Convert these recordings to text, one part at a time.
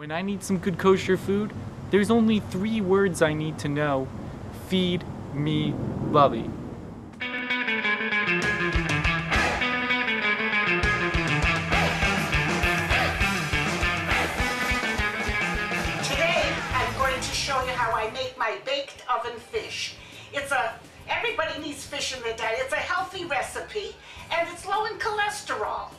When I need some good kosher food, there's only three words I need to know feed me Bubby. Today, I'm going to show you how I make my baked oven fish. It's a, everybody needs fish in their diet. It's a healthy recipe, and it's low in cholesterol.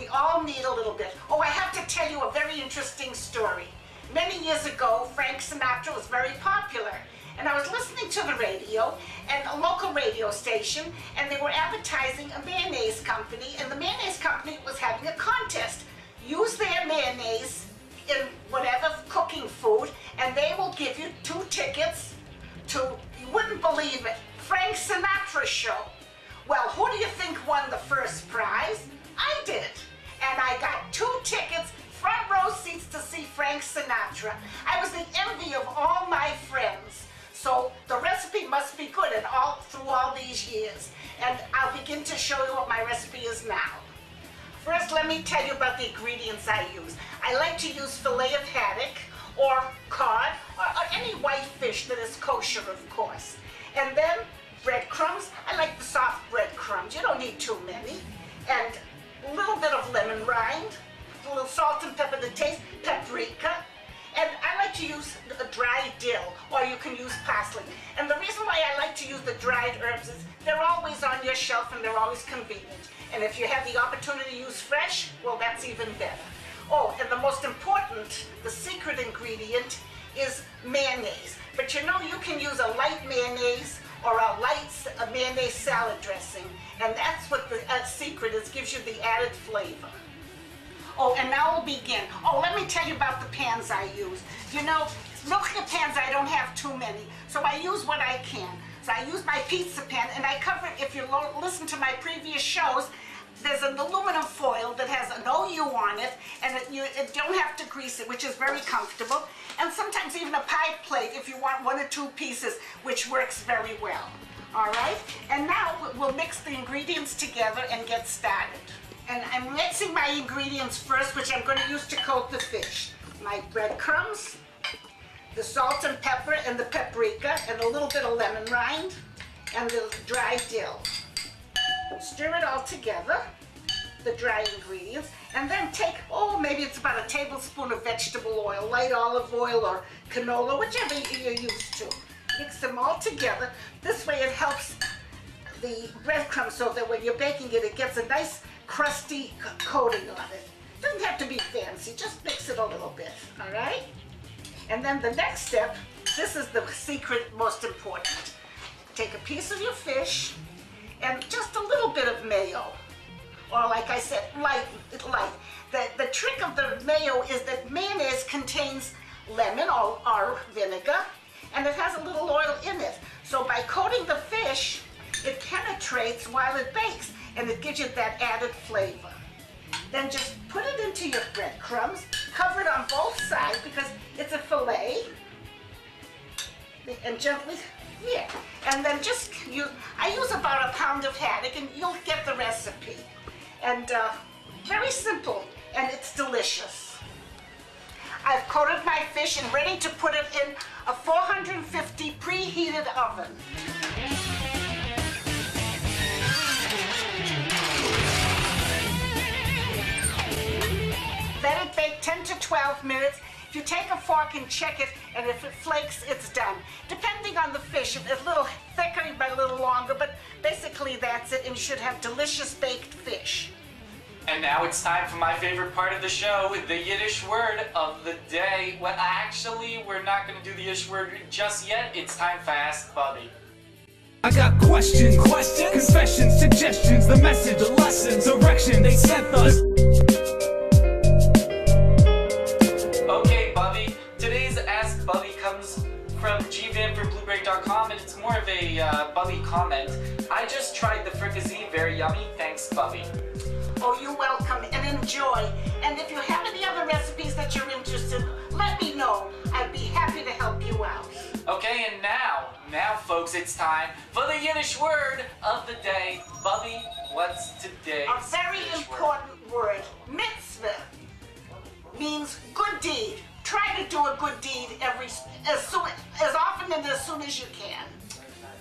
We all need a little bit. Oh, I have to tell you a very interesting story. Many years ago, Frank Sinatra was very popular. And I was listening to the radio, and a local radio station, and they were advertising a mayonnaise company, and the mayonnaise company was having a contest. Use their mayonnaise in whatever cooking food, and they will give you two tickets to, you wouldn't believe it, Frank Sinatra show. Well, who do you think won the first prize? I was the envy of all my friends. So the recipe must be good and all through all these years. And I'll begin to show you what my recipe is now. First, let me tell you about the ingredients I use. I like to use filet of haddock or cod or, or any white fish that is kosher, of course. And then breadcrumbs. I like the soft breadcrumbs. You don't need too many. And a little bit of lemon rind, a little salt and pepper to taste, paprika. To use a dried dill, or you can use parsley. And the reason why I like to use the dried herbs is they're always on your shelf and they're always convenient. And if you have the opportunity to use fresh, well, that's even better. Oh, and the most important, the secret ingredient is mayonnaise. But you know, you can use a light mayonnaise or a light a mayonnaise salad dressing. And that's what the uh, secret is, gives you the added flavor. Oh, and now we'll begin. Oh, let me tell you about the pans I use. You know, milchig pans, I don't have too many, so I use what I can. So I use my pizza pan, and I cover it, if you listen to my previous shows, there's an aluminum foil that has an OU on it, and it, you it don't have to grease it, which is very comfortable. And sometimes even a pie plate if you want one or two pieces, which works very well. All right? And now we'll mix the ingredients together and get started. And I'm mixing my ingredients first, which I'm going to use to coat the fish. My breadcrumbs, the salt and pepper and the paprika, and a little bit of lemon rind, and the dry dill. Stir it all together, the dry ingredients, and then take, oh, maybe it's about a tablespoon of vegetable oil, light olive oil or canola, whichever you're used to. Mix them all together. This way it helps the breadcrumbs so that when you're baking it, it gets a nice crusty coating on it. Doesn't have to be fancy, just mix it a little bit, all right? And then the next step, this is the secret most important. Take a piece of your fish and just a little bit of mayo. Or like I said, light, light. The, the trick of the mayo is that mayonnaise contains lemon or, or vinegar, and it has a little oil in it. So by coating the fish, it penetrates while it bakes, and it gives you that added flavor. Then just put it into your breadcrumbs, cover it on both sides because it's a fillet, and gently, yeah. And then just you, I use about a pound of haddock, and you'll get the recipe. And uh, very simple, and it's delicious. I've coated my fish and ready to put it in a 450 preheated oven. To 12 minutes. If you take a fork and check it, and if it flakes, it's done. Depending on the fish, if it's a little thicker, you might a little longer, but basically that's it, and you should have delicious baked fish. And now it's time for my favorite part of the show, the Yiddish word of the day. Well, actually, we're not going to do the Yiddish word just yet. It's time for Ask Bubby. I got questions, questions, confessions, suggestions, the message, the lessons, direction they sent us. From gvanforblueberry.com, and it's more of a uh, Bubby comment. I just tried the fricassee, very yummy. Thanks, Bubby. Oh, you're welcome and enjoy. And if you have any other recipes that you're interested, let me know. I'd be happy to help you out. Okay, and now, now, folks, it's time for the Yiddish word of the day. Bubby, what's today? A very Yiddish word? important word, mitzvah, means good deed, try to do a good deed every as soon as often and as soon as you can.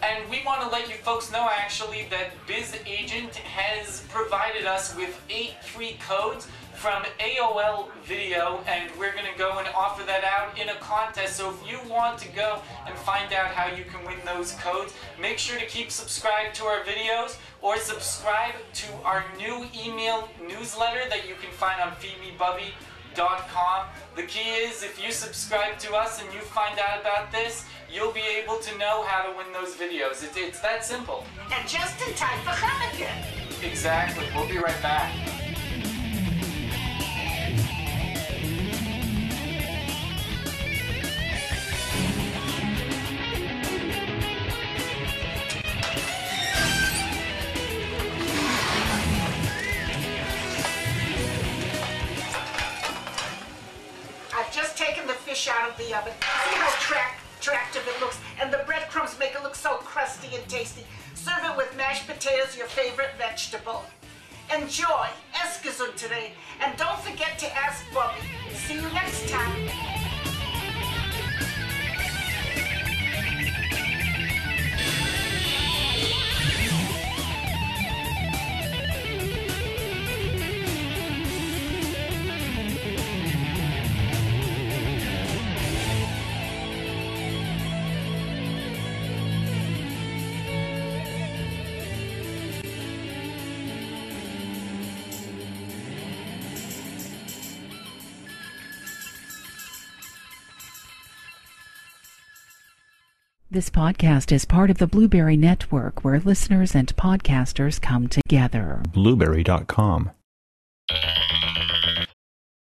And we want to let you folks know actually that Biz Agent has provided us with eight free codes from AOL Video, and we're going to go and offer that out in a contest. So if you want to go and find out how you can win those codes, make sure to keep subscribed to our videos or subscribe to our new email newsletter that you can find on feedmebubby.com. The key is if you subscribe to us and you find out about this, you'll be able to know how to win those videos. It, it's that simple. And just in time for Hanukkah. Exactly. We'll be right back. Oven. See how track, attractive it looks? And the breadcrumbs make it look so crusty and tasty. Serve it with mashed potatoes, your favorite vegetable. Enjoy Eskizun today. And don't forget to ask Bubby. See you next time. This podcast is part of the Blubrry Network, where listeners and podcasters come together. Blubrry.com.